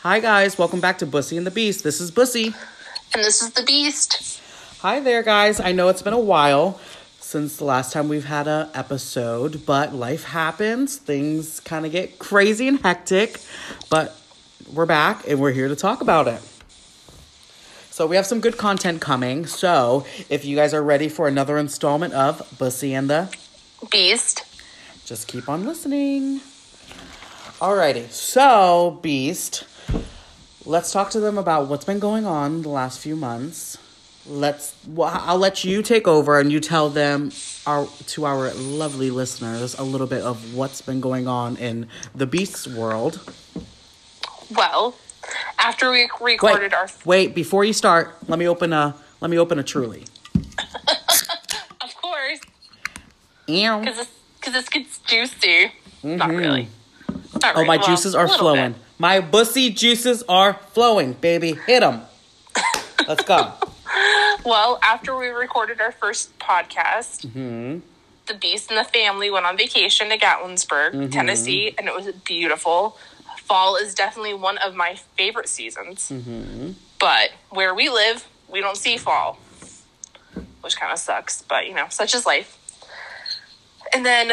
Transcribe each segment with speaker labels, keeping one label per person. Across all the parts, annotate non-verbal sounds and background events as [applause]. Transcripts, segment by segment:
Speaker 1: Hi, guys. Welcome back to Bussy and the Beast. This is Bussy.
Speaker 2: And this is the Beast.
Speaker 1: Hi there, guys. I know it's been a while since the last time we've had a episode, but life happens. Things kind of get crazy and hectic, but we're back and we're here to talk about it. So we have some good content coming. So if you guys are ready for another installment of Bussy and the
Speaker 2: Beast.
Speaker 1: just keep on listening. Alrighty, so Beast, let's talk to them about what's been going on the last few months. Let's. Well, I'll let you take over and you tell them our to our lovely listeners a little bit of what's been going on in the Beast's world.
Speaker 2: Well, after we recorded
Speaker 1: Wait,
Speaker 2: our.
Speaker 1: wait. Before you start, let me open a let me open a truly. [laughs]
Speaker 2: Of course.
Speaker 1: Ew.
Speaker 2: Because this, this gets juicy. Not mm-hmm. really. Not
Speaker 1: Oh,
Speaker 2: really.
Speaker 1: my
Speaker 2: Well,
Speaker 1: juices are flowing.
Speaker 2: bit.
Speaker 1: My bussy juices are flowing, baby. Hit them. Let's go. [laughs]
Speaker 2: Well, after we recorded our first podcast,
Speaker 1: Mm-hmm.
Speaker 2: the Beast and the family went on vacation to Gatlinburg,
Speaker 1: Mm-hmm.
Speaker 2: Tennessee, and it was beautiful. Fall is definitely one of my favorite seasons.
Speaker 1: Mm-hmm.
Speaker 2: But where we live, we don't see fall, which kind of sucks. But you know, such is life. And then,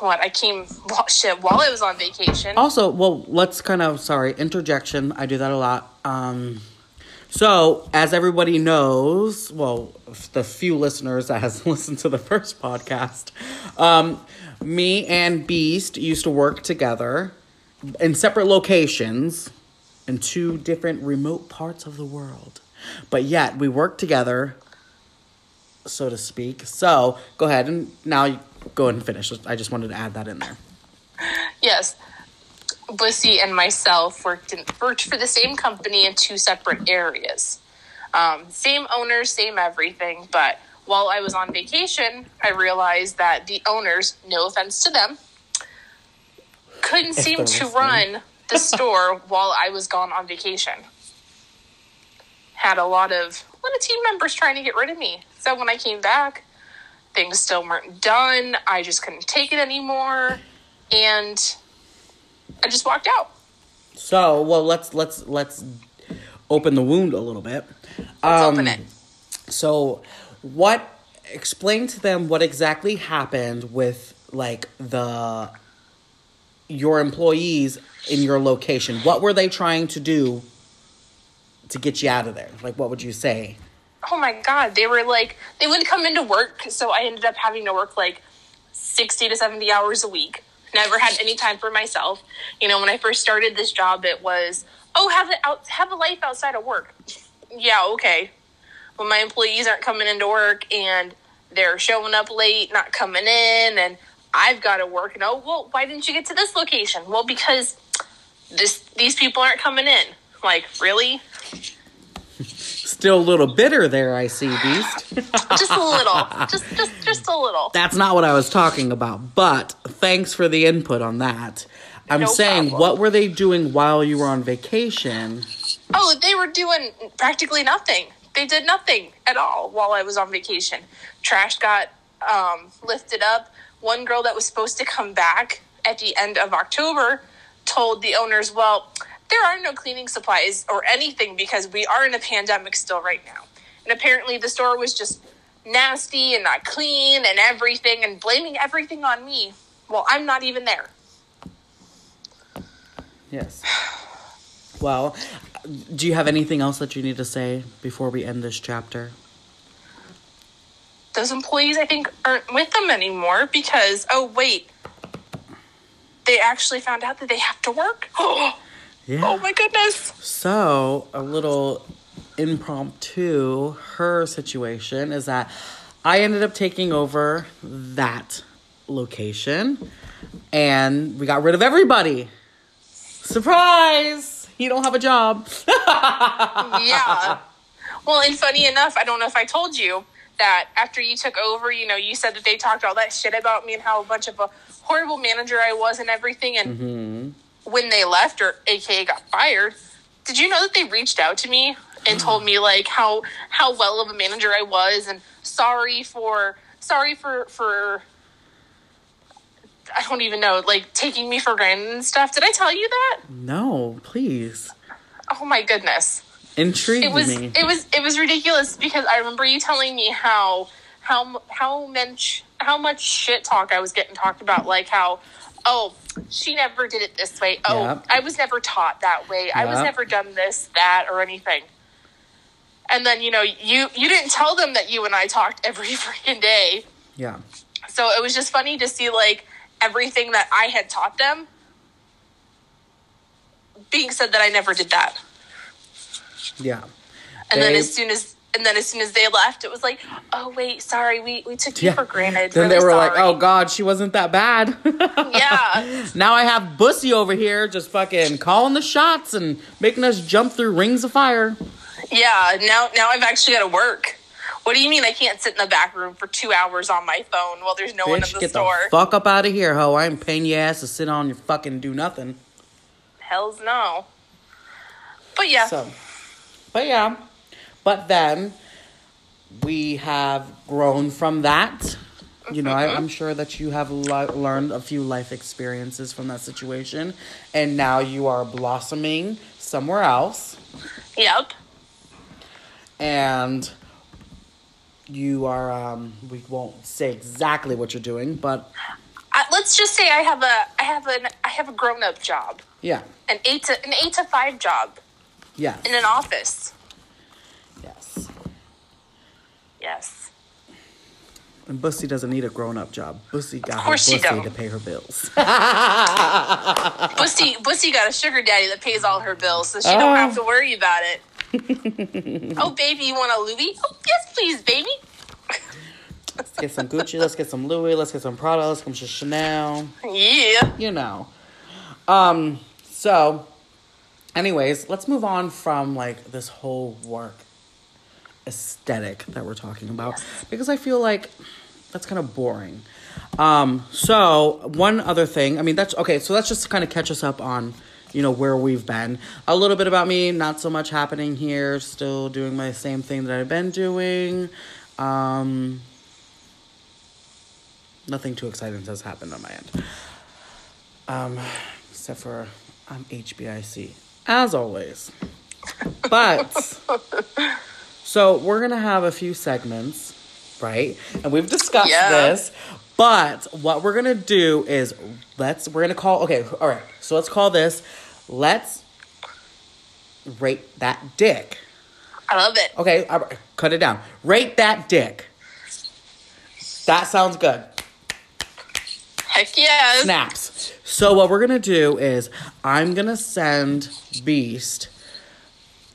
Speaker 2: what I came shit while I was on vacation.
Speaker 1: Also, well, let's kind of sorry interjection. I do that a lot. Um, so as everybody knows, well, the few listeners that has [laughs] listened to the first podcast, um, me and Beast used to work together in separate locations in two different remote parts of the world, but yet we worked together, so to speak. So go ahead and now go ahead and finish. I just wanted to add that in there.
Speaker 2: Yes. Bussy and myself worked in, worked for the same company in two separate areas. Um, same owners, same everything. But while I was on vacation, I realized that the owners, no offense to them, couldn't seem to run [laughs] the store while I was gone on vacation. Had a lot of a lot of team members trying to get rid of me. So when I came back, things still weren't done. I just couldn't take it anymore, and I just walked out.
Speaker 1: So, well, let's let's let's open the wound a little bit.
Speaker 2: Let's
Speaker 1: Um,
Speaker 2: open it.
Speaker 1: So, what? Explain to them what exactly happened with like the your employees in your location. What were they trying to do to get you out of there? Like, what would you say?
Speaker 2: Oh my god, they were like they wouldn't come into work, so I ended up having to work like sixty to seventy hours a week. Never had any time for myself. You know, when I first started this job, it was oh have it out have a life outside of work. Yeah, okay. When my employees aren't coming into work and they're showing up late, not coming in, and I've got to work. And oh well, why didn't you get to this location? Well, because this these people aren't coming in. Like really?
Speaker 1: Still a little bitter there, I see, Beast. [laughs]
Speaker 2: Just a little. just just just a little.
Speaker 1: That's not what I was talking about, but thanks for the input on that. I'm
Speaker 2: No
Speaker 1: saying,
Speaker 2: problem.
Speaker 1: what were they doing while you were on vacation?
Speaker 2: Oh, they were doing practically nothing. They did nothing at all while I was on vacation. Trash got um, lifted up. One girl that was supposed to come back at the end of October told the owners, well, there are no cleaning supplies or anything because we are in a pandemic still right now. And apparently the store was just nasty and not clean and everything and blaming everything on me. Well, I'm not even there.
Speaker 1: Yes. Well, do you have anything else that you need to say before we end this chapter?
Speaker 2: those employees I think aren't with them anymore because oh wait, they actually found out that they have to work. [gasps] Oh,
Speaker 1: Oh,
Speaker 2: my goodness!
Speaker 1: So, a little impromptu, her situation is that I ended up taking over that location and we got rid of everybody. Surprise! You don't have a job. [laughs]
Speaker 2: yeah. Well, and funny enough, I don't know if I told you that after you took over, you know, you said that they talked all that shit about me and how much of a horrible manager I was and everything. And mm-hmm. When they left, or AKA got fired, did you know that they reached out to me and told me like how how well of a manager I was and sorry for sorry for for I don't even know, like taking me for granted and stuff. Did I tell you that?
Speaker 1: No, please.
Speaker 2: Oh my goodness.
Speaker 1: Intrigue
Speaker 2: It was
Speaker 1: me.
Speaker 2: it was it was ridiculous because I remember you telling me how how how much how much shit talk I was getting talked about like how oh she never did it this way. Oh,
Speaker 1: Yep.
Speaker 2: I was never taught that way. I was never done this that or anything. And then you know you you didn't tell them that you and I talked every [laughs] freaking day.
Speaker 1: yeah.
Speaker 2: So it was just funny to see like everything that I had taught them being said that I never did that.
Speaker 1: Yeah.
Speaker 2: And then as soon as and then as soon as they left, it was like, oh wait, sorry, we, we took you
Speaker 1: Yeah.
Speaker 2: for granted.
Speaker 1: Then
Speaker 2: Really
Speaker 1: they were like, "Oh God, she wasn't that bad."
Speaker 2: yeah, [laughs]
Speaker 1: now I have Bussy over here, just fucking calling the shots and making us jump through rings of fire.
Speaker 2: yeah. Now now I've actually got to work. What do you mean I can't sit in the back room for two hours on my phone while there's no one in the
Speaker 1: get
Speaker 2: store?
Speaker 1: the fuck up out of here, ho! I ain't paying your ass to sit on your fucking do nothing.
Speaker 2: Hell's no. But yeah,
Speaker 1: So, but yeah, but then we have grown from that. You know, I, I'm sure that you have learned a few life experiences from that situation, and now you are blossoming somewhere else,
Speaker 2: yep.
Speaker 1: and you are. Um, we won't say exactly what you're doing, but
Speaker 2: I, let's just say I have a I have an I have a grown up job,
Speaker 1: yeah,
Speaker 2: an eight to an eight to five job
Speaker 1: Yeah.
Speaker 2: in an office.
Speaker 1: yes.
Speaker 2: Yes.
Speaker 1: And Bussy doesn't need a grown-up job. Bussy got her Bussy
Speaker 2: don't.
Speaker 1: to pay her bills. [laughs]
Speaker 2: Bussy Bussy got a sugar daddy that pays all her bills, so she
Speaker 1: Oh.
Speaker 2: don't have to worry about it. [laughs] oh baby, you want a Louis? Oh yes, please, baby.
Speaker 1: Let's get some Gucci. Let's get some Louis. Let's get some Prada. Let's get some Chanel.
Speaker 2: Yeah.
Speaker 1: You know. Um. So, anyways, let's move on from like this whole work aesthetic that we're talking about because I feel like that's kind of boring. Um. So one other thing. I mean, that's okay. So that's just to kind of catch us up on. You know where we've been. A little bit about me. Not so much happening here. Still doing my same thing that I've been doing. Um, nothing too exciting has happened on my end. Um, except for I'm HBIC, as always. But [laughs] so we're gonna have a few segments, right? And we've discussed
Speaker 2: Yeah.
Speaker 1: this. But what we're gonna do is let's we're gonna call okay, all right. So let's call this let's rate that dick.
Speaker 2: I love it.
Speaker 1: Okay, right, cut it down. Rate that dick. That sounds good.
Speaker 2: Heck yes.
Speaker 1: Snaps. So what we're gonna do is I'm gonna send Beast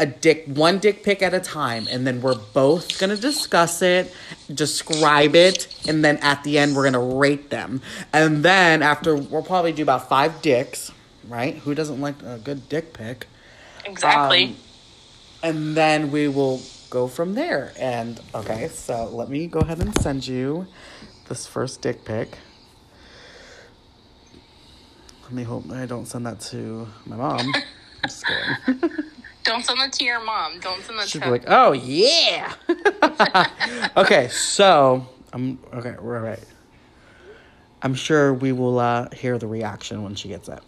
Speaker 1: a dick one dick pic at a time, and then we're both gonna discuss it, describe it, and then at the end we're gonna rate them. And then after we'll probably do about five dicks, right? Who doesn't like a good dick pic?
Speaker 2: Exactly.
Speaker 1: Um, and then we will go from there. And okay, so let me go ahead and send you this first dick pic. Let me hope I don't send that to my mom. [laughs] I'm just kidding. [laughs]
Speaker 2: Don't send that to your mom. Don't send that
Speaker 1: She'd
Speaker 2: to
Speaker 1: be like, "Oh yeah." [laughs] okay, so I'm okay. We're all right. I'm sure we will uh, hear the reaction when she gets it.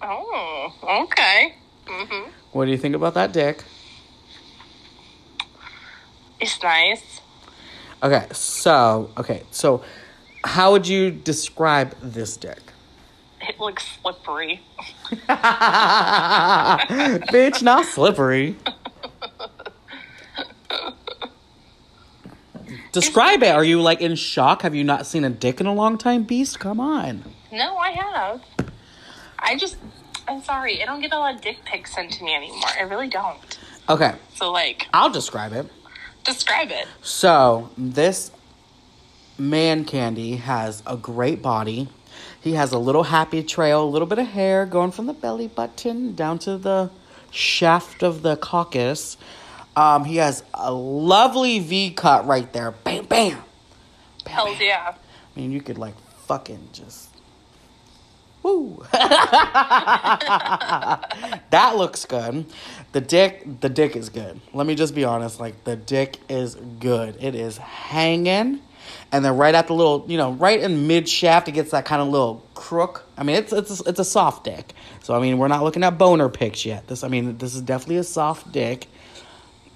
Speaker 2: Oh, okay. Mm-hmm.
Speaker 1: What do you think about that dick?
Speaker 2: It's nice.
Speaker 1: Okay, so okay, so how would you describe this dick?
Speaker 2: It looks slippery. [laughs]
Speaker 1: Bitch, not slippery. Describe it. Are you like in shock? Have you not seen a dick in a long time, Beast? Come on.
Speaker 2: No, I have. I just, I'm sorry. I don't get a lot of dick pics sent to me anymore. I really don't.
Speaker 1: Okay,
Speaker 2: So, like,
Speaker 1: I'll describe it.
Speaker 2: describe it.
Speaker 1: So, this man candy has a great body. He has a little happy trail, a little bit of hair going from the belly button down to the shaft of the caucus. Um, he has a lovely V cut right there. Bam, bam.
Speaker 2: Hell yeah.
Speaker 1: I mean, you could like fucking just. Woo. [laughs] that looks good. The dick, the dick is good. Let me just be honest. Like the dick is good. It is hanging. And then right at the little, you know, right in mid shaft, it gets that kind of little crook. I mean, it's it's a, it's a soft dick. So I mean, we're not looking at boner pics yet. This, I mean, this is definitely a soft dick,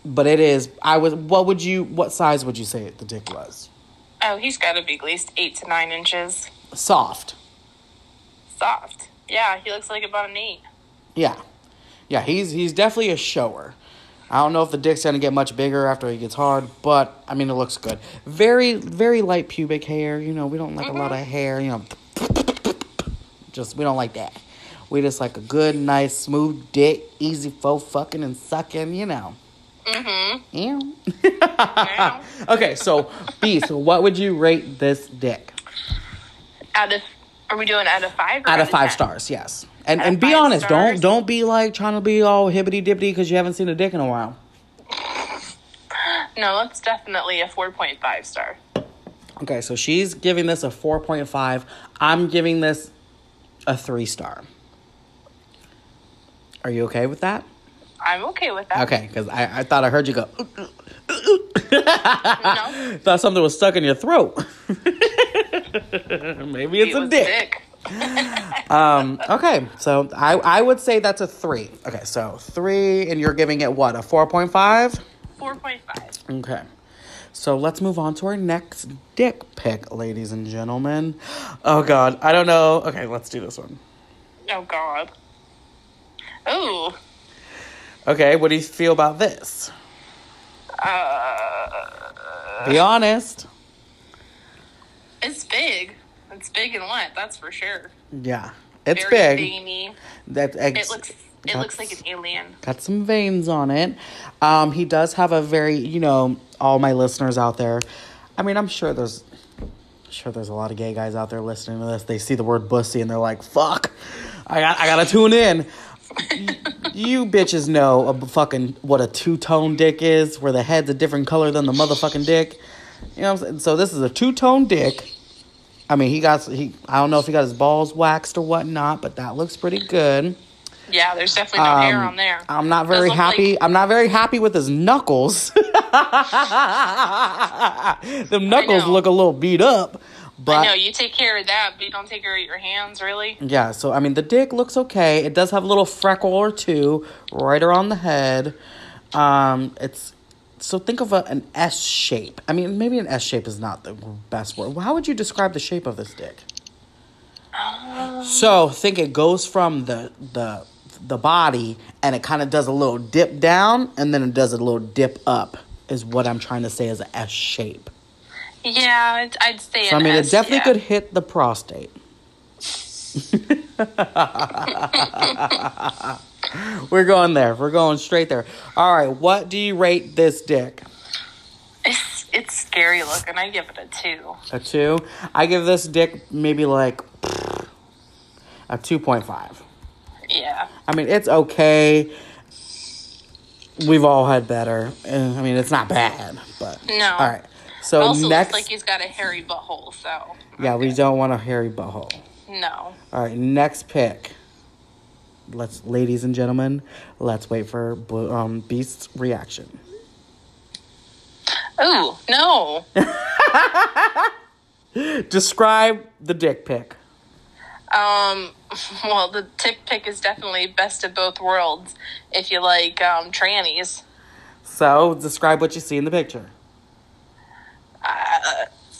Speaker 1: but it is. I was. What would you? What size would you say the dick was?
Speaker 2: Oh, he's got to be at least eight to nine inches.
Speaker 1: Soft.
Speaker 2: Soft. Yeah, he looks like about an eight.
Speaker 1: Yeah, yeah. He's he's definitely a shower. I don't know if the dick's gonna get much bigger after he gets hard, but I mean it looks good. Very very light pubic hair. You know we don't like a lot of hair. You know, just we don't like that. We just like a good, nice, smooth dick, easy for fucking and sucking. You know.
Speaker 2: Mm-hmm. Yeah. [laughs]
Speaker 1: okay, so B. So what would you rate this dick?
Speaker 2: out of, are we doing out of five?
Speaker 1: Out of five
Speaker 2: 10?
Speaker 1: stars, yes. And and be
Speaker 2: five
Speaker 1: honest. Don't don't be like trying to be all hibbity dippity because you haven't seen a dick in a while.
Speaker 2: No, that's definitely a four point five star.
Speaker 1: Okay, so she's giving this a 4.5. I'm giving this a 3 star. Are you okay with that?
Speaker 2: I'm okay with that.
Speaker 1: Okay, because I, I thought I heard you go,
Speaker 2: No, [laughs]
Speaker 1: thought something was stuck in your throat. [laughs] Maybe it's
Speaker 2: it
Speaker 1: a dick.
Speaker 2: dick. [laughs]
Speaker 1: Um, okay, so I, I would say that's a 3. Okay, so 3, and you're giving it what, a 4.5?
Speaker 2: Four point five.
Speaker 1: Okay. So let's move on to our next dick pic, ladies and gentlemen. Oh god, I don't know. Okay, let's do this one.
Speaker 2: Oh God. Oh.
Speaker 1: Okay, what do you feel about this?
Speaker 2: Uh,
Speaker 1: Be honest.
Speaker 2: it's big. It's big and wet. That's for sure.
Speaker 1: Yeah, it's
Speaker 2: Very
Speaker 1: big.
Speaker 2: veiny.
Speaker 1: That
Speaker 2: It looks. It looks like an alien.
Speaker 1: got some veins on it. Um, he does have a very, you know, all my listeners out there. I mean, I'm sure there's, sure there's a lot of gay guys out there listening to this. They see the word "bussy" and they're like, "Fuck, I got, I gotta tune in." [laughs] you bitches know a fucking what a two tone dick is, where the head's a different color than the motherfucking dick. You know what I'm saying? So this is a two tone dick. I mean, he got he. I don't know if he got his balls waxed or whatnot, but that looks pretty good.
Speaker 2: Yeah, there's definitely no hair
Speaker 1: Um,
Speaker 2: on there.
Speaker 1: I'm not very happy.
Speaker 2: like-
Speaker 1: I'm not very happy with his knuckles. [laughs] the knuckles look a little beat up, but
Speaker 2: I know you take care of that, but you don't take care of your hands, really.
Speaker 1: yeah. So I mean, the dick looks okay. It does have a little freckle or two right around the head. Um, it's so think of a, an S shape. I mean, maybe an S shape is not the best word. How would you describe the shape of this dick? So think it goes from the the the body and it kind of does a little dip down and then it does a little dip up is what I'm trying to say as a S shape.
Speaker 2: Yeah, I'd, I'd say.
Speaker 1: So I mean,
Speaker 2: S,
Speaker 1: it definitely
Speaker 2: yeah.
Speaker 1: could hit the prostate. [laughs] [laughs] [laughs] We're going there. We're going straight there. All right, what do you rate this dick?
Speaker 2: It's, it's scary looking. I give it a two.
Speaker 1: A two. I give this dick maybe like a two point five.
Speaker 2: Yeah.
Speaker 1: I mean, it's okay. We've all had better. Uh, I mean, it's not bad, but
Speaker 2: No.
Speaker 1: All right. So
Speaker 2: also
Speaker 1: next,
Speaker 2: looks like he's got a hairy butthole. So
Speaker 1: yeah, we don't want a hairy butthole.
Speaker 2: no.
Speaker 1: All right, next pick. Let's, ladies and gentlemen, let's wait for um, Beast's reaction.
Speaker 2: Ooh, no. [laughs]
Speaker 1: Describe the dick pic.
Speaker 2: Um, well, the dick pick is definitely best of both worlds. If you like um, trannies,
Speaker 1: So, describe what you see in the picture.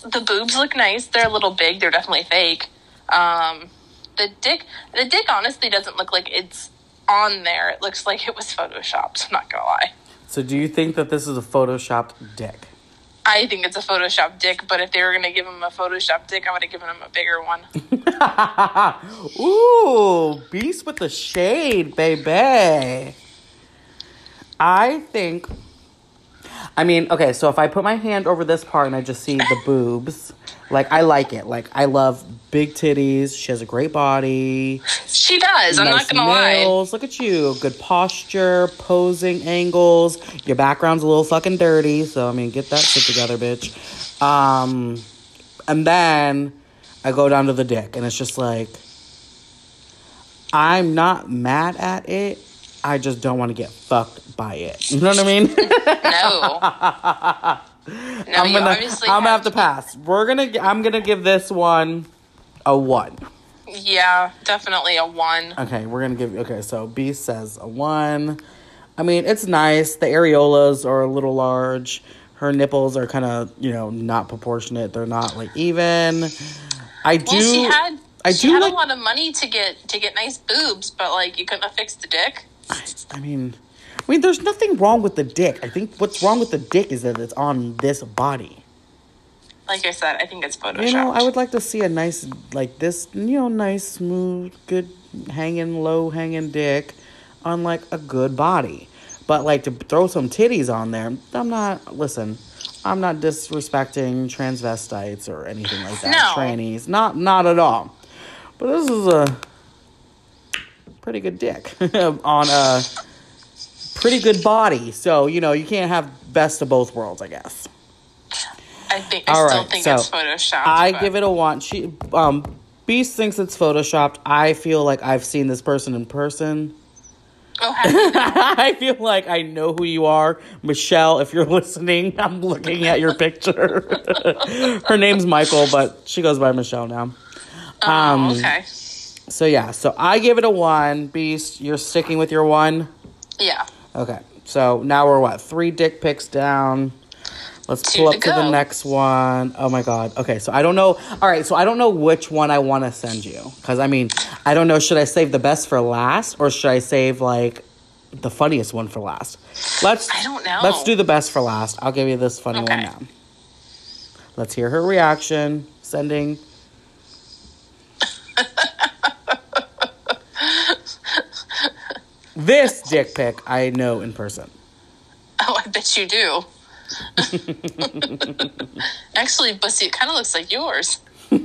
Speaker 2: the boobs look nice. They're a little big. They're definitely fake. Um, the dick, the dick, honestly doesn't look like it's on there. It looks like it was photoshopped. I'm not gonna lie.
Speaker 1: So, do you think that this is a photoshopped dick?
Speaker 2: I think it's a Photoshop dick, but if they were gonna give him a Photoshop dick, I would have given him a bigger one. [laughs]
Speaker 1: Ooh, Beast with the shade, baby. I think. I mean, okay, so if I put my hand over this part and I just see the boobs, like I like it. Like I love big titties. She has a great body.
Speaker 2: She does. I'm not gonna lie.
Speaker 1: nails. Look at you. Good posture, posing angles. Your background's a little fucking dirty, so I mean, get that shit together, bitch. Um, and then I go down to the dick, and it's just like I'm not mad at it. I just don't want to get fucked by it. You know what I mean? [laughs]
Speaker 2: No. No,
Speaker 1: I'm gonna I'm gonna have to pass. We're gonna I'm gonna give this one a one.
Speaker 2: Yeah, definitely a one.
Speaker 1: Okay, we're gonna give okay. So B says a one. I mean, it's nice. The areolas are a little large. Her nipples are kind of you know not proportionate. They're not like even. I do.
Speaker 2: Well, she had
Speaker 1: I
Speaker 2: she
Speaker 1: do
Speaker 2: had
Speaker 1: like-
Speaker 2: a lot of money to get to get nice boobs, but like you couldn't have fixed the dick.
Speaker 1: I mean, I mean, there's nothing wrong with the dick. I think what's wrong with the dick is that it's on this body.
Speaker 2: Like I said, I think it's photoshopped.
Speaker 1: You know, I would like to see a nice, like this, you know, nice, smooth, good, hanging, low hanging dick on like a good body. But like to throw some titties on there, I'm not, listen, I'm not disrespecting transvestites or anything like that.
Speaker 2: No.
Speaker 1: Trannies. Not, not at all. But this is a pretty good dick [laughs] on a pretty good body. So, you know, you can't have best of both worlds, I guess.
Speaker 2: I think I
Speaker 1: All
Speaker 2: still
Speaker 1: right,
Speaker 2: think
Speaker 1: so
Speaker 2: it's photoshopped.
Speaker 1: I
Speaker 2: but-
Speaker 1: give it a one. She um Beast thinks it's photoshopped. I feel like I've seen this person in person.
Speaker 2: Oh. [laughs]
Speaker 1: I feel like I know who you are. Michelle, if you're listening, [laughs] I'm looking at your picture. Her name's Michael, but she goes by Michelle now. Um,
Speaker 2: oh, okay.
Speaker 1: So yeah, so I give it a one. Beast, you're sticking with your one?
Speaker 2: Yeah.
Speaker 1: Okay. So now we're what? Three dick pics down. Let's pull up to the next one. Oh my god. Okay, so I don't know. All right, so I don't know which one I want to send you cuz I mean, I don't know should I save the best for last or should I save like the funniest one for last? Let's
Speaker 2: I don't know.
Speaker 1: Let's do the best for last. I'll give you this funny one
Speaker 2: Okay.
Speaker 1: now. Let's hear her reaction. Sending This dick pic I know in person.
Speaker 2: Oh, I bet you do. [laughs] Actually, Bussy, it kind of looks like yours. [laughs]
Speaker 1: Let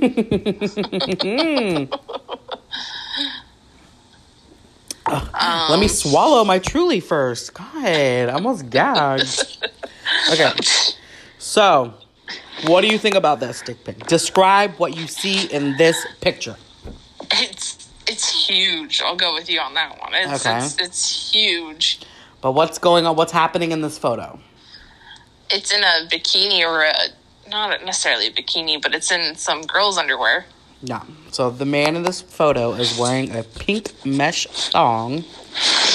Speaker 1: me um, swallow my truly first. God, I almost gagged. [laughs] Okay. So, what do you think about this dick pic? Describe what you see in this picture.
Speaker 2: Huge. I'll go with you on that one. It's
Speaker 1: Okay.
Speaker 2: it's, it's huge.
Speaker 1: But what's going on? What's happening in this photo?
Speaker 2: It's in a bikini or a not necessarily a bikini, but it's in some girl's underwear.
Speaker 1: Yeah. So the man in this photo is wearing a pink mesh thong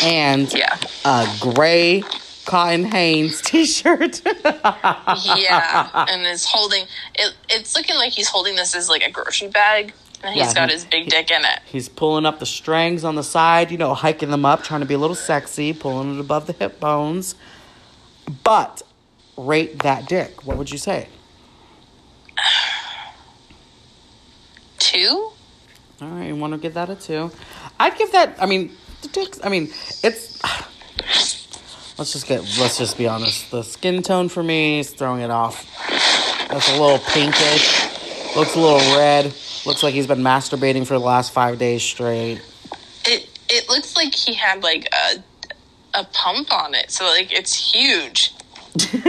Speaker 1: and
Speaker 2: Yeah.
Speaker 1: a gray cotton Hanes t-shirt.
Speaker 2: Yeah, [laughs] and is holding it. It's looking like he's holding this as like a grocery bag, and he's
Speaker 1: Yeah,
Speaker 2: got
Speaker 1: he-
Speaker 2: his big dick in it.
Speaker 1: He's pulling up the strings on the side, you know, hiking them up, trying to be a little sexy, pulling it above the hip bones. But rate that dick. What would you say? [sighs]
Speaker 2: Two?
Speaker 1: All right, you want to give that a two? I'd give that. I mean, the dicks. I mean, it's. [sighs] Let's just get. Let's just be honest. The skin tone for me is throwing it off. That's a little pinkish. Looks a little red. Looks like he's been masturbating for the last five days straight.
Speaker 2: It it looks like he had like a a pump on it, so like it's huge. [laughs]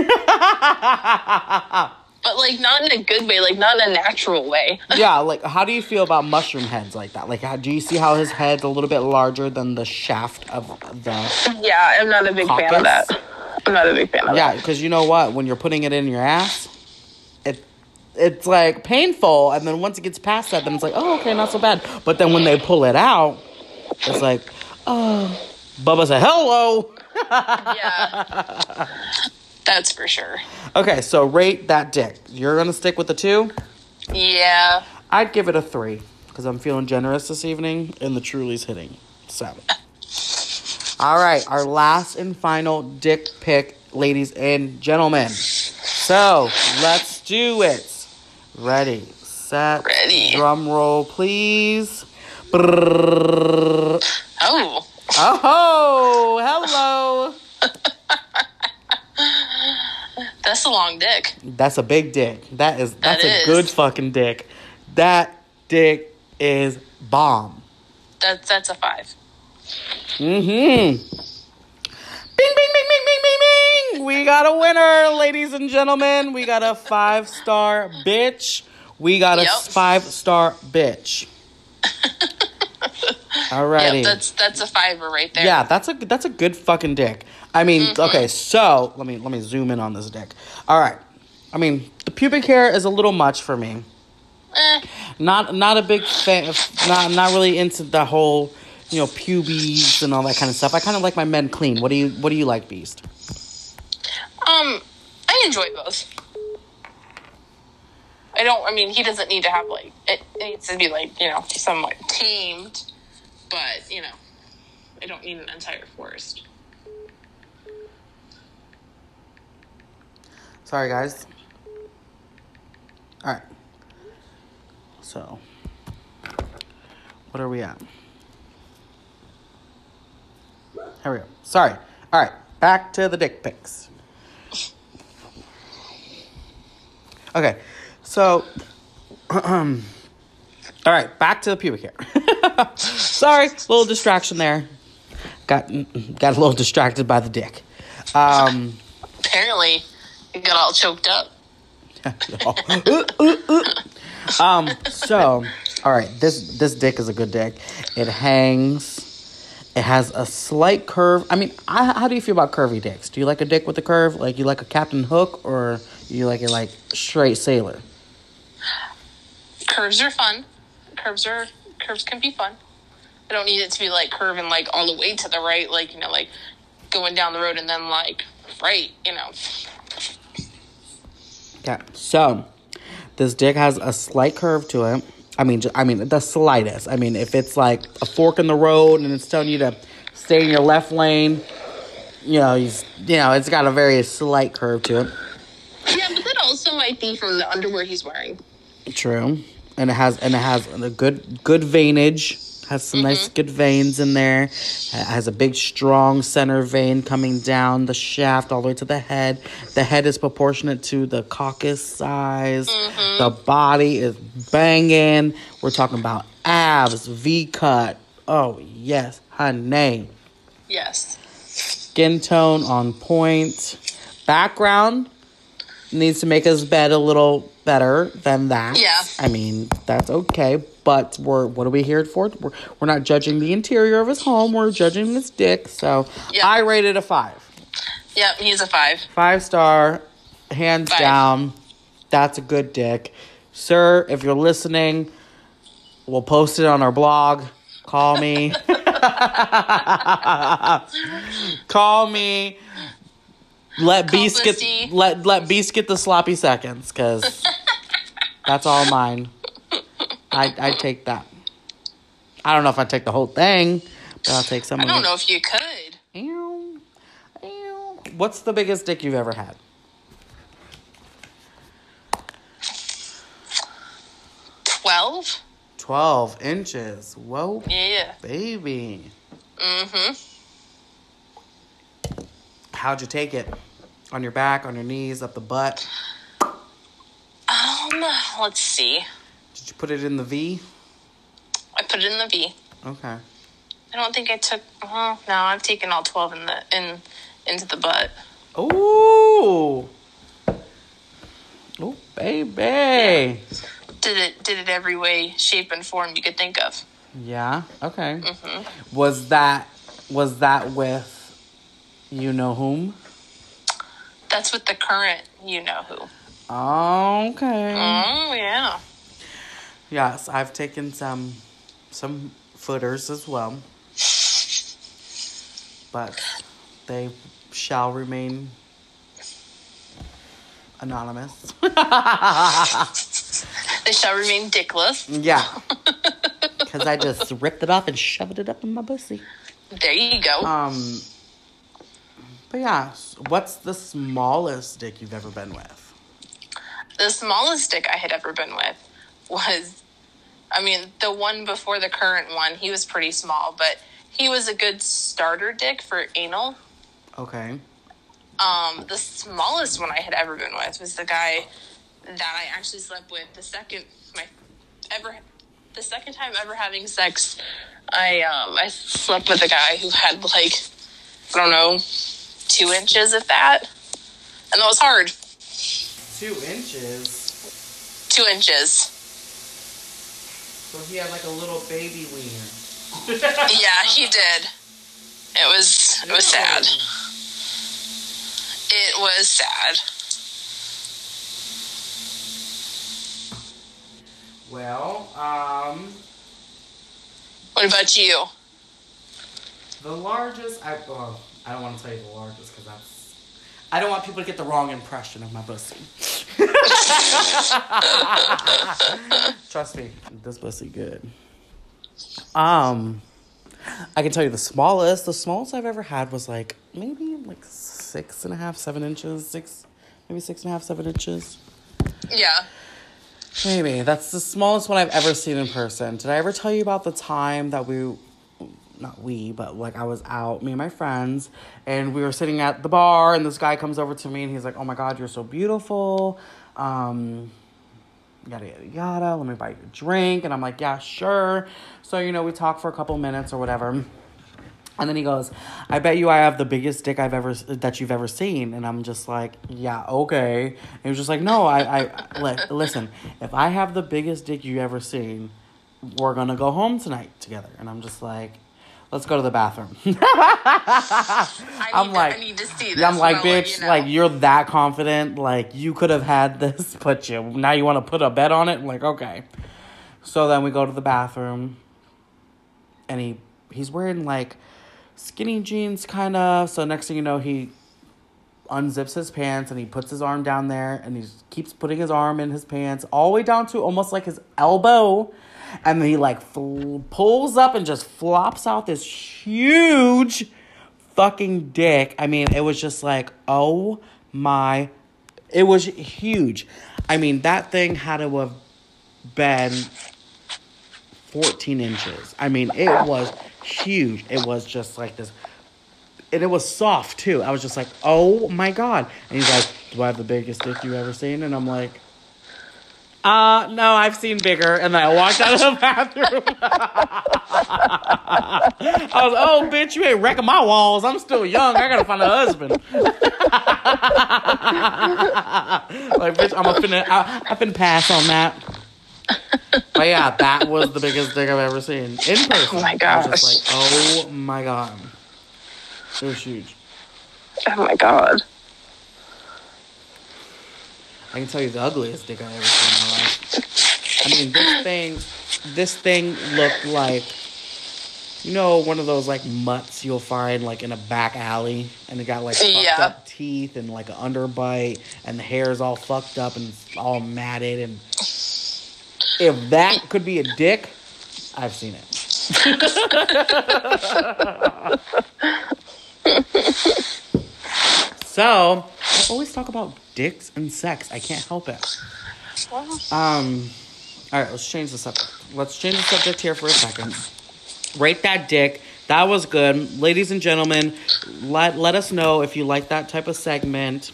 Speaker 2: but like not in a good way, like not in a natural way. [laughs]
Speaker 1: yeah, like how do you feel about mushroom heads like that? Like, how, do you see how his head's a little bit larger than the shaft of the?
Speaker 2: Yeah, I'm not a big fan of that. I'm not a big fan of
Speaker 1: Yeah,
Speaker 2: that.
Speaker 1: Yeah, because you know what? When you're putting it in your ass, it's like painful, and then once it gets past that, then it's like, oh, okay, not so bad. But then when they pull it out, it's like, oh, Bubba said, hello.
Speaker 2: Yeah. That's for sure.
Speaker 1: Okay, so rate that dick. You're gonna stick with the two.
Speaker 2: Yeah.
Speaker 1: I'd give it a three because I'm feeling generous this evening, and the Truly's hitting. So, [laughs] all right, our last and final dick pick, ladies and gentlemen. So let's do it. Ready, set,
Speaker 2: Ready.
Speaker 1: Drum roll, please. Brrrr.
Speaker 2: Oh.
Speaker 1: Oh, hello. [laughs]
Speaker 2: That's a long dick.
Speaker 1: That's a big dick. That is that's
Speaker 2: That
Speaker 1: a good fucking dick. That dick is bomb.
Speaker 2: That's that's a five.
Speaker 1: Mm-hmm. Bing, bing, bing, bing, bing. We got a winner, ladies and gentlemen. We got a five star bitch. We got a five star bitch. [laughs] Alrighty.
Speaker 2: Yep, that's that's a fiver right there.
Speaker 1: Yeah, that's a that's a good fucking dick. I mean,
Speaker 2: Mm-hmm.
Speaker 1: okay, so let me let me zoom in on this dick. All right, I mean, the pubic hair is a little much for me.
Speaker 2: Eh,
Speaker 1: Not not a big fan. Not not really into the whole, you know, pubes and all that kind of stuff. I kind of like my men clean. What do you What do you like, Beast?
Speaker 2: Um, I enjoy both. I don't. I mean, he doesn't need to have like it, it needs to be like you know somewhat tamed, but you know, I don't need an entire forest.
Speaker 1: Sorry, guys. All right. So, what are we at? Here we go. Sorry. All right. Back to the dick pics. Okay. So, [clears throat] all right. Back to the pubic hair. [laughs] Sorry, little distraction there. Got got a little distracted by the dick. Um.
Speaker 2: Apparently, you got all choked up. [laughs] [laughs]
Speaker 1: um. So, all right. This this dick is a good dick. It hangs. It has a slight curve. I mean, I, how do you feel about curvy dicks? Do you like a dick with a curve? Like you like a Captain Hook, or you like it like straight sailor?
Speaker 2: Curves are fun. Curves are curves can be fun. I don't need it to be like curving like all the way to the right, like you know, like going down the road and then like right, you know.
Speaker 1: Okay. So, this dick has a slight curve to it. I mean, I mean the slightest. I mean, if it's like a fork in the road and it's telling you to stay in your left lane, you know, he's, you know, it's got a very slight curve to it.
Speaker 2: Yeah, but that also might be from the underwear he's wearing.
Speaker 1: True, and it has and it has a good good veinage. Has some nice mm-hmm. good veins in there. It has a big strong center vein coming down the shaft all the way to the head. The head is proportionate to the caucus size. Mm-hmm. The body is banging. We're talking about abs, V cut. Oh yes, honey.
Speaker 2: Yes.
Speaker 1: Skin tone on point. Background needs to make his bed a little better than that.
Speaker 2: Yeah.
Speaker 1: I mean, that's okay. But we're what are we here for? We're we're not judging the interior of his home. We're judging his dick. So
Speaker 2: Yeah.
Speaker 1: I rated a five.
Speaker 2: Yep, he's a five.
Speaker 1: Five star, hands
Speaker 2: Five.
Speaker 1: down. That's a good dick. Sir, if you're listening, we'll post it on our blog. Call me. [laughs] Call me. Let Beast get let let Beast get the sloppy seconds because [laughs] that's all mine. I I take that. I don't know if I take the whole thing, but I'll take some.
Speaker 2: I don't
Speaker 1: it.
Speaker 2: know if you could.
Speaker 1: Ew. Ew. What's the biggest dick you've ever had?
Speaker 2: Twelve?
Speaker 1: 12 inches. Whoa,
Speaker 2: Yeah.
Speaker 1: baby.
Speaker 2: Mm-hmm.
Speaker 1: How'd you take it? On your back, on your knees, up the butt?
Speaker 2: Um, let's see.
Speaker 1: Did you put it in the V?
Speaker 2: I put it in the V.
Speaker 1: Okay.
Speaker 2: I don't think I took. Well, no, I've taken all twelve in the in into the butt.
Speaker 1: Ooh. Ooh, baby.
Speaker 2: Did it did it every way, shape, and form you could think of.
Speaker 1: Yeah. Okay.
Speaker 2: Mm-hmm.
Speaker 1: Was that was that with you know whom?
Speaker 2: That's with the current, you know who.
Speaker 1: Okay.
Speaker 2: Oh yeah.
Speaker 1: Yes, I've taken some some footers as well. But they shall remain anonymous.
Speaker 2: They shall remain dickless.
Speaker 1: yeah. [laughs] Cuz I just ripped it off and shoved it up in my pussy.
Speaker 2: There you go.
Speaker 1: Um But yeah, what's the smallest dick you've ever been with?
Speaker 2: the smallest dick I had ever been with was, I mean, the one before the current one. He was pretty small, but he was a good starter dick for anal.
Speaker 1: Okay.
Speaker 2: Um, the smallest one I had ever been with was the guy that I actually slept with. The second my ever, the second time ever having sex, I um I slept with a guy who had like I don't know two inches of that. And that was hard.
Speaker 1: Two inches?
Speaker 2: Two inches.
Speaker 1: So he had like a little baby wiener. [laughs]
Speaker 2: yeah, he did. It was it was sad. It was sad.
Speaker 1: Well, um
Speaker 2: What about you?
Speaker 1: The largest I well, I don't want to tell you the largest because that's. I don't want people to get the wrong impression of my pussy. [laughs] Trust me, this pussy good. Um, I can tell you the smallest. The smallest I've ever had was like maybe like six and a half, seven inches, six, maybe six and a half, seven inches.
Speaker 2: Yeah.
Speaker 1: Maybe that's the smallest one I've ever seen in person. Did I ever tell you about the time that we, not we, but like I was out, me and my friends, and we were sitting at the bar, and this guy comes over to me and he's like, "Oh my God, you're so beautiful." Um, yada yada yada. Let me buy you a drink, and I'm like, "Yeah, sure." So you know, we talk for a couple minutes or whatever. And then he goes, "I bet you I have the biggest dick I've ever that you've ever seen." And I'm just like, "Yeah, okay." And he was just like, "No, I, I li- listen. If I have the biggest dick you ever seen, we're gonna go home tonight together." And I'm just like, "Let's go to the bathroom." [laughs]
Speaker 2: I
Speaker 1: I'm
Speaker 2: need
Speaker 1: like-
Speaker 2: to, I need to see this.
Speaker 1: I'm like, bitch,
Speaker 2: you know."
Speaker 1: like you're that confident. Like you could have had this, [laughs] but you now you want to put a bet on it. I'm like, okay. So then we go to the bathroom, and he he's wearing like skinny jeans, kind of. So next thing you know, he unzips his pants and he puts his arm down there, and he keeps putting his arm in his pants all the way down to almost like his elbow. And then he like fl- pulls up and just flops out this huge fucking dick. I mean, it was just like, oh my, it was huge. I mean, that thing had to have been 14 inches. I mean, it was huge. It was just like this. And it was soft too. I was just like, oh my God. And he's like, do I have the biggest dick you ever seen? And I'm like, uh, no, I've seen bigger. And then I walked out of the [laughs] bathroom. I was, oh, bitch, you ain't wrecking my walls. I'm still young. I gotta find a husband. [laughs] like, bitch, I'm a finna, I, I finna pass on that. But yeah, that was the biggest dick I've ever seen in person.
Speaker 2: Oh my
Speaker 1: I was just
Speaker 2: gosh.
Speaker 1: like, oh my god. It was huge.
Speaker 2: Oh my god.
Speaker 1: I can tell you the ugliest dick I ever seen in my life. I mean, this thing, this thing looked like, you know, one of those like mutts you'll find like in a back alley, and it got like fucked
Speaker 2: Yeah.
Speaker 1: up teeth and like an underbite, and the hair is all fucked up and all matted. And if that could be a dick, I've seen it. [laughs] so I always talk about dicks and sex. I can't help it. Um, all right, let's change the subject. Let's change the subject here for a second. Rate that dick. That was good, ladies and gentlemen. Let let us know if you like that type of segment.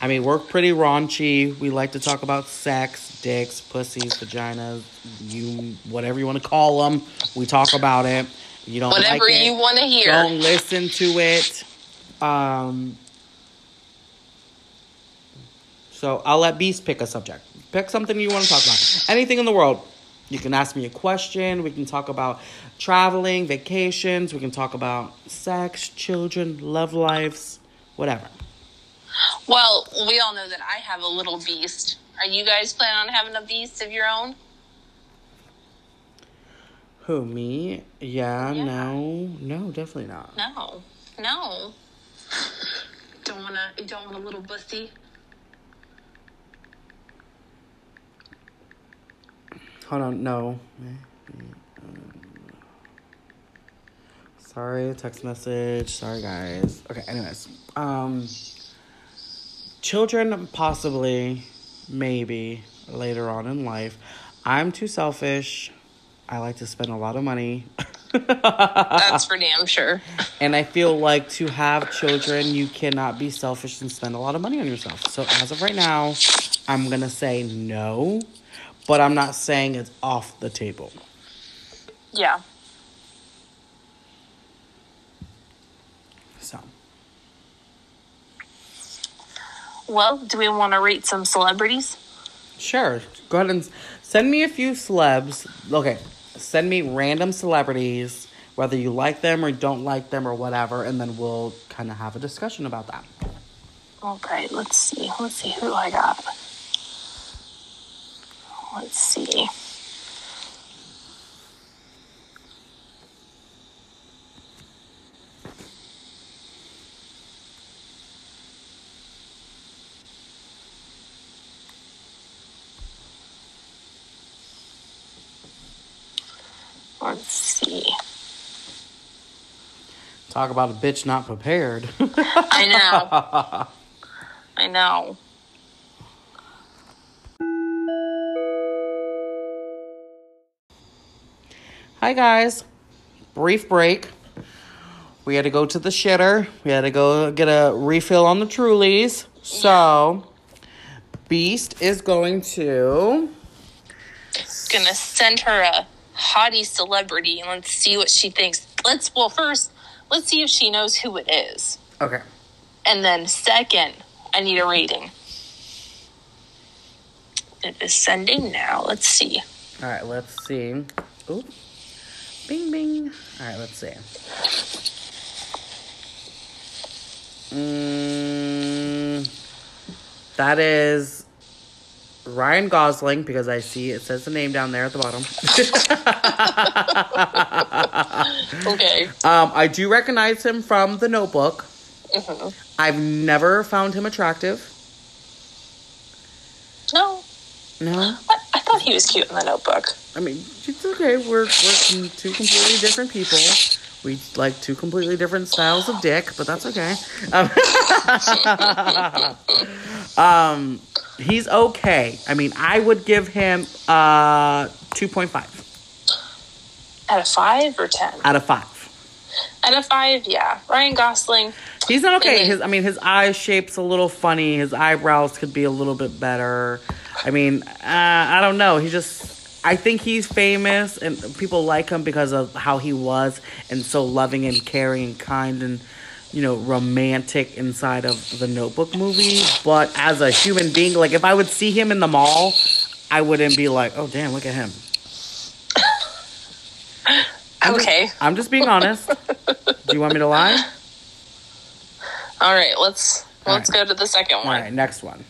Speaker 1: I mean, we're pretty raunchy. We like to talk about sex, dicks, pussies, vaginas, you whatever you want to call them. We talk about it. You don't
Speaker 2: whatever
Speaker 1: like it,
Speaker 2: you want to hear.
Speaker 1: don't listen to it. Um, so I'll let Beast pick a subject. Pick something you want to talk about. Anything in the world. You can ask me a question. We can talk about traveling, vacations. We can talk about sex, children, love lives, whatever.
Speaker 2: Well, we all know that I have a little beast. Are you guys planning on having a beast of your own?
Speaker 1: Who, me? Yeah,
Speaker 2: Yeah.
Speaker 1: no. No, definitely not.
Speaker 2: No, no. [laughs] Don't wanna. You don't want a little bussy.
Speaker 1: Hold on, no. Sorry, text message. Sorry, guys. Okay, anyways. Um, children, possibly, maybe later on in life. I'm too selfish. I like to spend a lot of money. [laughs]
Speaker 2: That's for damn sure.
Speaker 1: And I feel like to have children, you cannot be selfish and spend a lot of money on yourself. So as of right now, I'm gonna say no, but I'm not saying it's off the table.
Speaker 2: Yeah.
Speaker 1: So
Speaker 2: Well, do we want to rate some celebrities?
Speaker 1: sure, go ahead and send me a few celebs. Okay, send me random celebrities, whether you like them or don't like them or whatever, and then we'll kind of have a discussion about that.
Speaker 2: Okay, let's see. Let's see who I got. Let's see. Let's see.
Speaker 1: Talk about a bitch not prepared.
Speaker 2: I know. [laughs] I know.
Speaker 1: Hi guys. Brief break. We had to go to the shitter. We had to go get a refill on the Trulies. So, Beast is going to.
Speaker 2: Gonna send her a haughty celebrity and let's see what she thinks. Let's, well, first, let's see if she knows who it is.
Speaker 1: Okay.
Speaker 2: And then, second, I need a rating. It is sending now. Let's see.
Speaker 1: All right, let's see. Ooh. Bing, bing. All right, let's see. Mm, that is Ryan Gosling because I see it says the name down there at the bottom. [laughs]
Speaker 2: Okay.
Speaker 1: um, I do recognize him from The Notebook.
Speaker 2: Mhm.
Speaker 1: I've never found him attractive.
Speaker 2: No,
Speaker 1: No,
Speaker 2: I, I thought he was cute in the notebook.
Speaker 1: I mean it's okay. We're we're two completely different people. We like two completely different styles of dick, but that's okay. Um, [laughs] um, he's okay. I mean, I would give him uh two point five
Speaker 2: Out of five or ten?
Speaker 1: out of five.
Speaker 2: Out of five, yeah. Ryan Gosling.
Speaker 1: He's not okay. His, I mean, his eye shape's a little funny. His eyebrows could be a little bit better. I mean, uh, I don't know. He just, I think he's famous and people like him because of how he was and so loving and caring and kind and, you know, romantic inside of the Notebook movie. But as a human being, like if I would see him in the mall, I wouldn't be like, oh damn, look at him. I'm just-
Speaker 2: Okay.
Speaker 1: I'm just being honest. Do you want me to lie? [laughs]
Speaker 2: All right, let's
Speaker 1: All
Speaker 2: let's
Speaker 1: right.
Speaker 2: go to the second one.
Speaker 1: right, next one.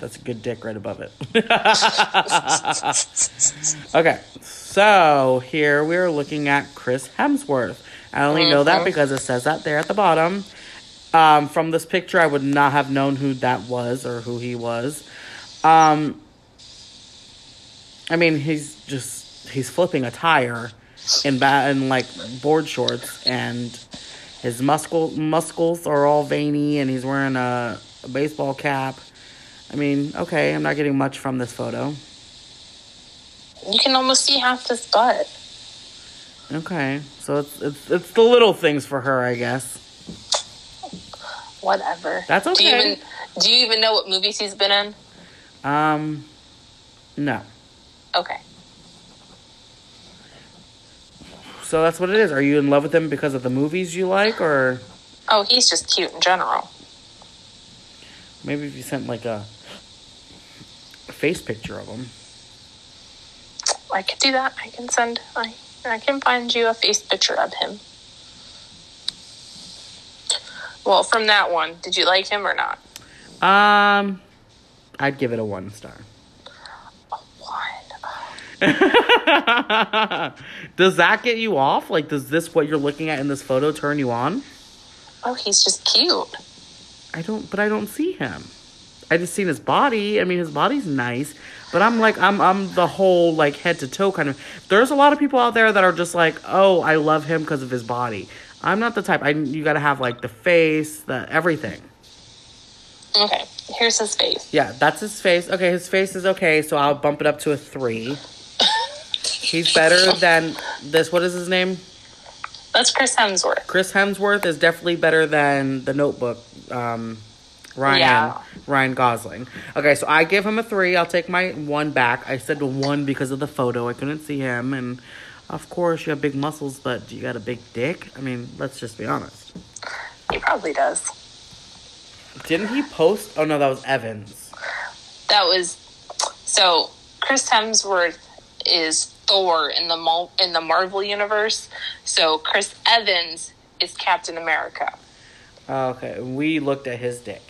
Speaker 1: That's a good dick right above it. [laughs] okay, so here we're looking at Chris Hemsworth. I only know that
Speaker 2: Mhm.
Speaker 1: because it says that there at the bottom. Um, from this picture, I would not have known who that was or who he was. Um, I mean, he's just he's flipping a tire in ba- in like board shorts, and his muscle muscles are all veiny, and he's wearing a, a baseball cap. I mean, okay, I'm not getting much from this photo.
Speaker 2: You can almost see half his butt.
Speaker 1: Okay, so it's it's it's the little things for her, I guess.
Speaker 2: Whatever.
Speaker 1: That's
Speaker 2: Do you
Speaker 1: okay.
Speaker 2: even do you even know what movies he's been in?
Speaker 1: Um, no.
Speaker 2: Okay.
Speaker 1: So that's what it is. Are you in love with him because of the movies you like, or
Speaker 2: Oh, he's just cute in general.
Speaker 1: maybe if you sent like a face picture of him?
Speaker 2: I could do that. I can send. I I can find you a face picture of him. Well, from that one, did you like him or not?
Speaker 1: Um, I'd give it a one star.
Speaker 2: One. [laughs]
Speaker 1: does that get you off? Like, does this what you're looking at in this photo turn you on?
Speaker 2: Oh, he's just cute.
Speaker 1: I don't, but I don't see him. I just seen his body. I mean, his body's nice, but I'm like, I'm, I'm the whole like head to toe kind of. There's a lot of people out there that are just like, oh, I love him because of his body. I'm not the type. I you got to have like the face, the everything.
Speaker 2: Okay, here's his face.
Speaker 1: Yeah, that's his face. Okay, his face is okay, so I'll bump it up to a three. He's better than this. What is his name?
Speaker 2: That's Chris Hemsworth.
Speaker 1: Chris Hemsworth is definitely better than the Notebook. Um, Ryan
Speaker 2: Yeah.
Speaker 1: Ryan Gosling. Okay, so I give him a three. I'll take my one back. I said one because of the photo. I couldn't see him, and of course you have big muscles, but you got a big dick. I mean, let's just be honest.
Speaker 2: He probably does.
Speaker 1: Didn't he post? Oh no, that was Evans.
Speaker 2: That was so. Chris Hemsworth is Thor in the in the Marvel universe. So Chris Evans is Captain America.
Speaker 1: Oh, okay, we looked at his dick.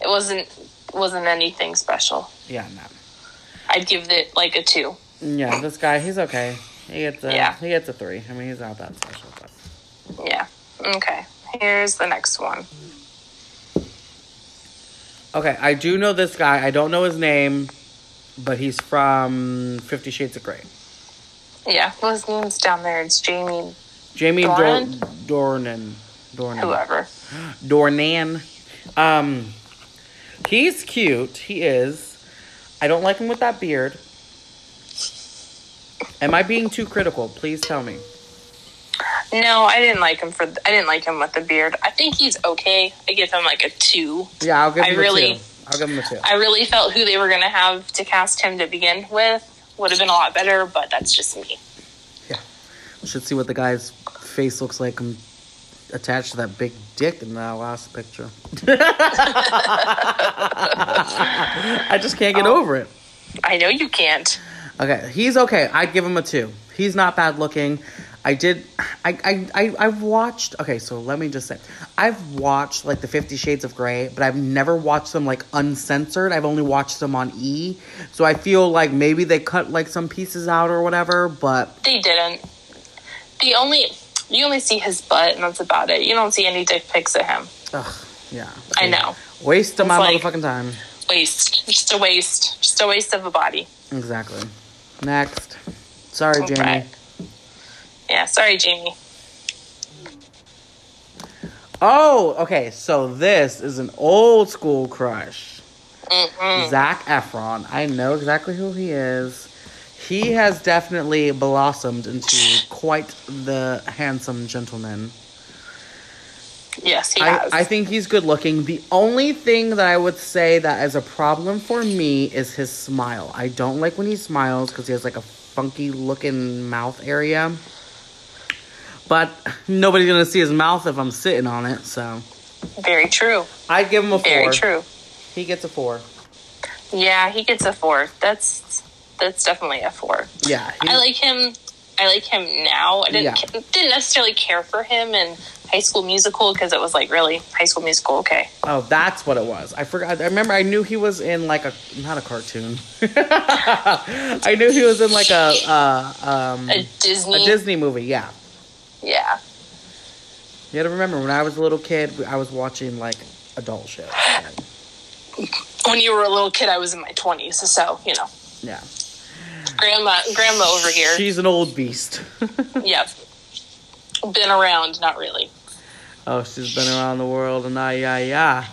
Speaker 2: It wasn't wasn't anything special.
Speaker 1: Yeah, no.
Speaker 2: I'd give it like a two.
Speaker 1: Yeah, this guy, he's okay. He gets a
Speaker 2: Yeah.
Speaker 1: he gets a three. I mean, he's not that special, but
Speaker 2: Yeah. Okay. Here's the next one.
Speaker 1: okay. I do know this guy. I don't know his name, but he's from Fifty Shades of Grey.
Speaker 2: Yeah, well, his name's down there. It's Jamie,
Speaker 1: Jamie
Speaker 2: Dornan?
Speaker 1: Dornan. Dornan.
Speaker 2: whoever. [gasps]
Speaker 1: Dornan. Um, he's cute. He is. I don't like him with that beard. Am I being too critical? Please tell me.
Speaker 2: No, I didn't like him for. I didn't like him with the beard. I think he's okay. I give him like a two.
Speaker 1: Yeah, I'll give
Speaker 2: I
Speaker 1: him
Speaker 2: really-
Speaker 1: a two. I'll give him a two.
Speaker 2: I really felt who they were going to have to cast him to begin with would have been a lot better, but that's just me.
Speaker 1: Yeah, we should see what the guy's face looks like um, attached to that big dick in that last picture. [laughs] I just can't get
Speaker 2: Oh.
Speaker 1: over it.
Speaker 2: I know you can't.
Speaker 1: Okay, he's okay. I'd give him a two. He's not bad looking. I did. I I I I've watched. Okay, so let me just say, I've watched like the Fifty Shades of Grey, but I've never watched them like uncensored. I've only watched them on E. So I feel like maybe they cut like some pieces out or whatever. But
Speaker 2: They didn't. The only you only see his butt, and that's about it. You don't see any dick pics of him.
Speaker 1: ugh, yeah,
Speaker 2: I know.
Speaker 1: Waste of
Speaker 2: It's
Speaker 1: my
Speaker 2: like-
Speaker 1: motherfucking time.
Speaker 2: Waste. Just a waste. Just a waste of a body.
Speaker 1: Exactly. Next. Sorry, Jamie.
Speaker 2: Yeah. Sorry, Jamie.
Speaker 1: Oh, okay. So this is an old school crush.
Speaker 2: Mm-mm.
Speaker 1: Zac Efron. I know exactly who he is. He has definitely blossomed into quite the handsome gentleman.
Speaker 2: Yes, he
Speaker 1: I,
Speaker 2: has.
Speaker 1: I think he's good looking. The only thing that I would say that is a problem for me is his smile. I don't like when he smiles because he has like a funky looking mouth area. But nobody's gonna see his mouth if I'm sitting on it, so
Speaker 2: Very true.
Speaker 1: I'd give him a four.
Speaker 2: Very true.
Speaker 1: He gets a four.
Speaker 2: Yeah, he gets a four. That's that's definitely a four.
Speaker 1: Yeah.
Speaker 2: I like him. I like him now. I didn't
Speaker 1: Yeah.
Speaker 2: didn't necessarily care for him in High School Musical because it was like really High School Musical. Okay,
Speaker 1: Oh, that's what it was. I forgot. I remember. I knew he was in like a not a cartoon. [laughs] I knew he was in like a uh, um,
Speaker 2: a Disney.
Speaker 1: a Disney movie. Yeah,
Speaker 2: Yeah,
Speaker 1: you got to remember when I was a little kid, I was watching like adult shows. [sighs]
Speaker 2: when you were a little kid, I was in my twenties, so you know,
Speaker 1: Yeah,
Speaker 2: grandma, grandma over here.
Speaker 1: she's an old beast. [laughs]
Speaker 2: yeah, been around, not really.
Speaker 1: oh, she's been around the world and ah yeah yeah.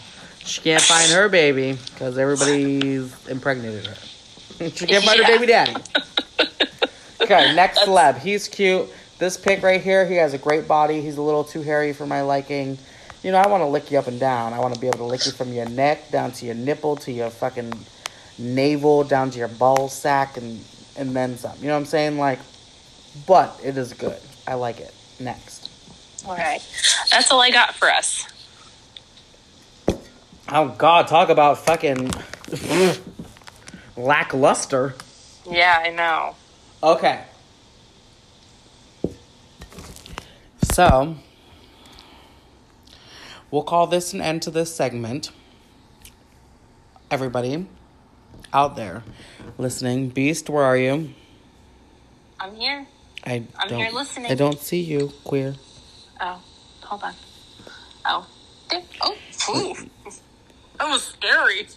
Speaker 1: She can't find her baby because everybody's impregnated her. [laughs] she can't find her baby daddy. [laughs] Okay, next celeb. He's cute. This pig right here, he has a great body. He's a little too hairy for my liking. You know, I want to lick you up and down. I want to be able to lick you from your neck down to your nipple to your fucking navel down to your ball sack and and then some. You know what I'm saying? Like, but it is good. I like it. Next.
Speaker 2: All right, that's all I got for us.
Speaker 1: Oh God, talk about fucking lackluster.
Speaker 2: Yeah, I know.
Speaker 1: Okay. So, we'll call this an end to this segment. Everybody out there listening, Beast, where are you?
Speaker 2: I'm here.
Speaker 1: I
Speaker 2: I'm
Speaker 1: don't,
Speaker 2: here listening.
Speaker 1: I don't see you, queer.
Speaker 2: Oh, hold on. Oh, there. Oh, ooh. that was scary.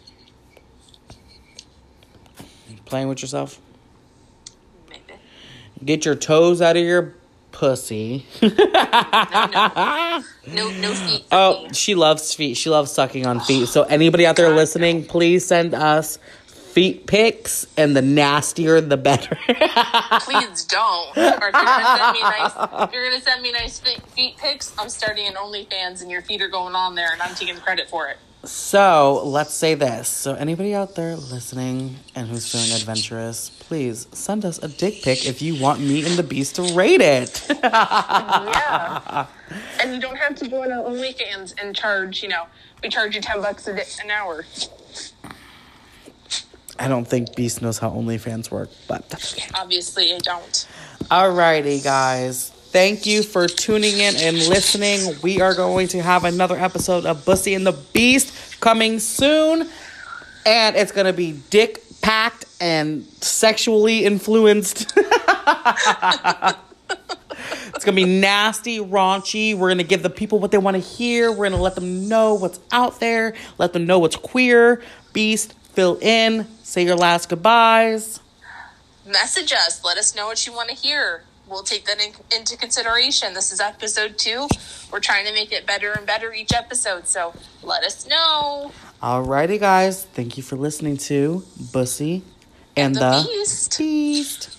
Speaker 1: Playing with yourself?
Speaker 2: Maybe.
Speaker 1: Get your toes out of your pussy.
Speaker 2: No, no feet.
Speaker 1: Oh,
Speaker 2: me.
Speaker 1: she loves feet. She loves sucking on feet. So anybody out there
Speaker 2: God,
Speaker 1: listening, please send us feet pics, and the nastier the better.
Speaker 2: please don't. [laughs] Or if you're gonna send me nice, if you're gonna send me nice feet, pics, I'm starting an OnlyFans, and your feet are going on there, and I'm taking credit for it.
Speaker 1: so let's say this. So anybody out there listening and who's feeling adventurous, please send us a dick pic if you want me and the beast to rate it. [laughs]
Speaker 2: Yeah. and you don't have to go on OnlyFans and charge. You know, we charge you ten bucks a day, an hour.
Speaker 1: I don't think Beast knows how OnlyFans work, but.
Speaker 2: Obviously, I don't.
Speaker 1: Alrighty, guys. Thank you for tuning in and listening. We are going to have another episode of Bussy and the Beast coming soon. And it's going to be dick packed and sexually influenced. [laughs] it's going to be nasty, raunchy. We're going to give the people what they want to hear. We're going to let them know what's out there, let them know what's queer. Beast, fill in, say your last goodbyes.
Speaker 2: message us. Let us know what you want to hear. We'll take that in, into consideration. This is episode two. We're trying to make it better and better each episode. So let us know.
Speaker 1: Alrighty, guys. Thank you for listening to Bussy and,
Speaker 2: The
Speaker 1: the
Speaker 2: Beast.
Speaker 1: Beast.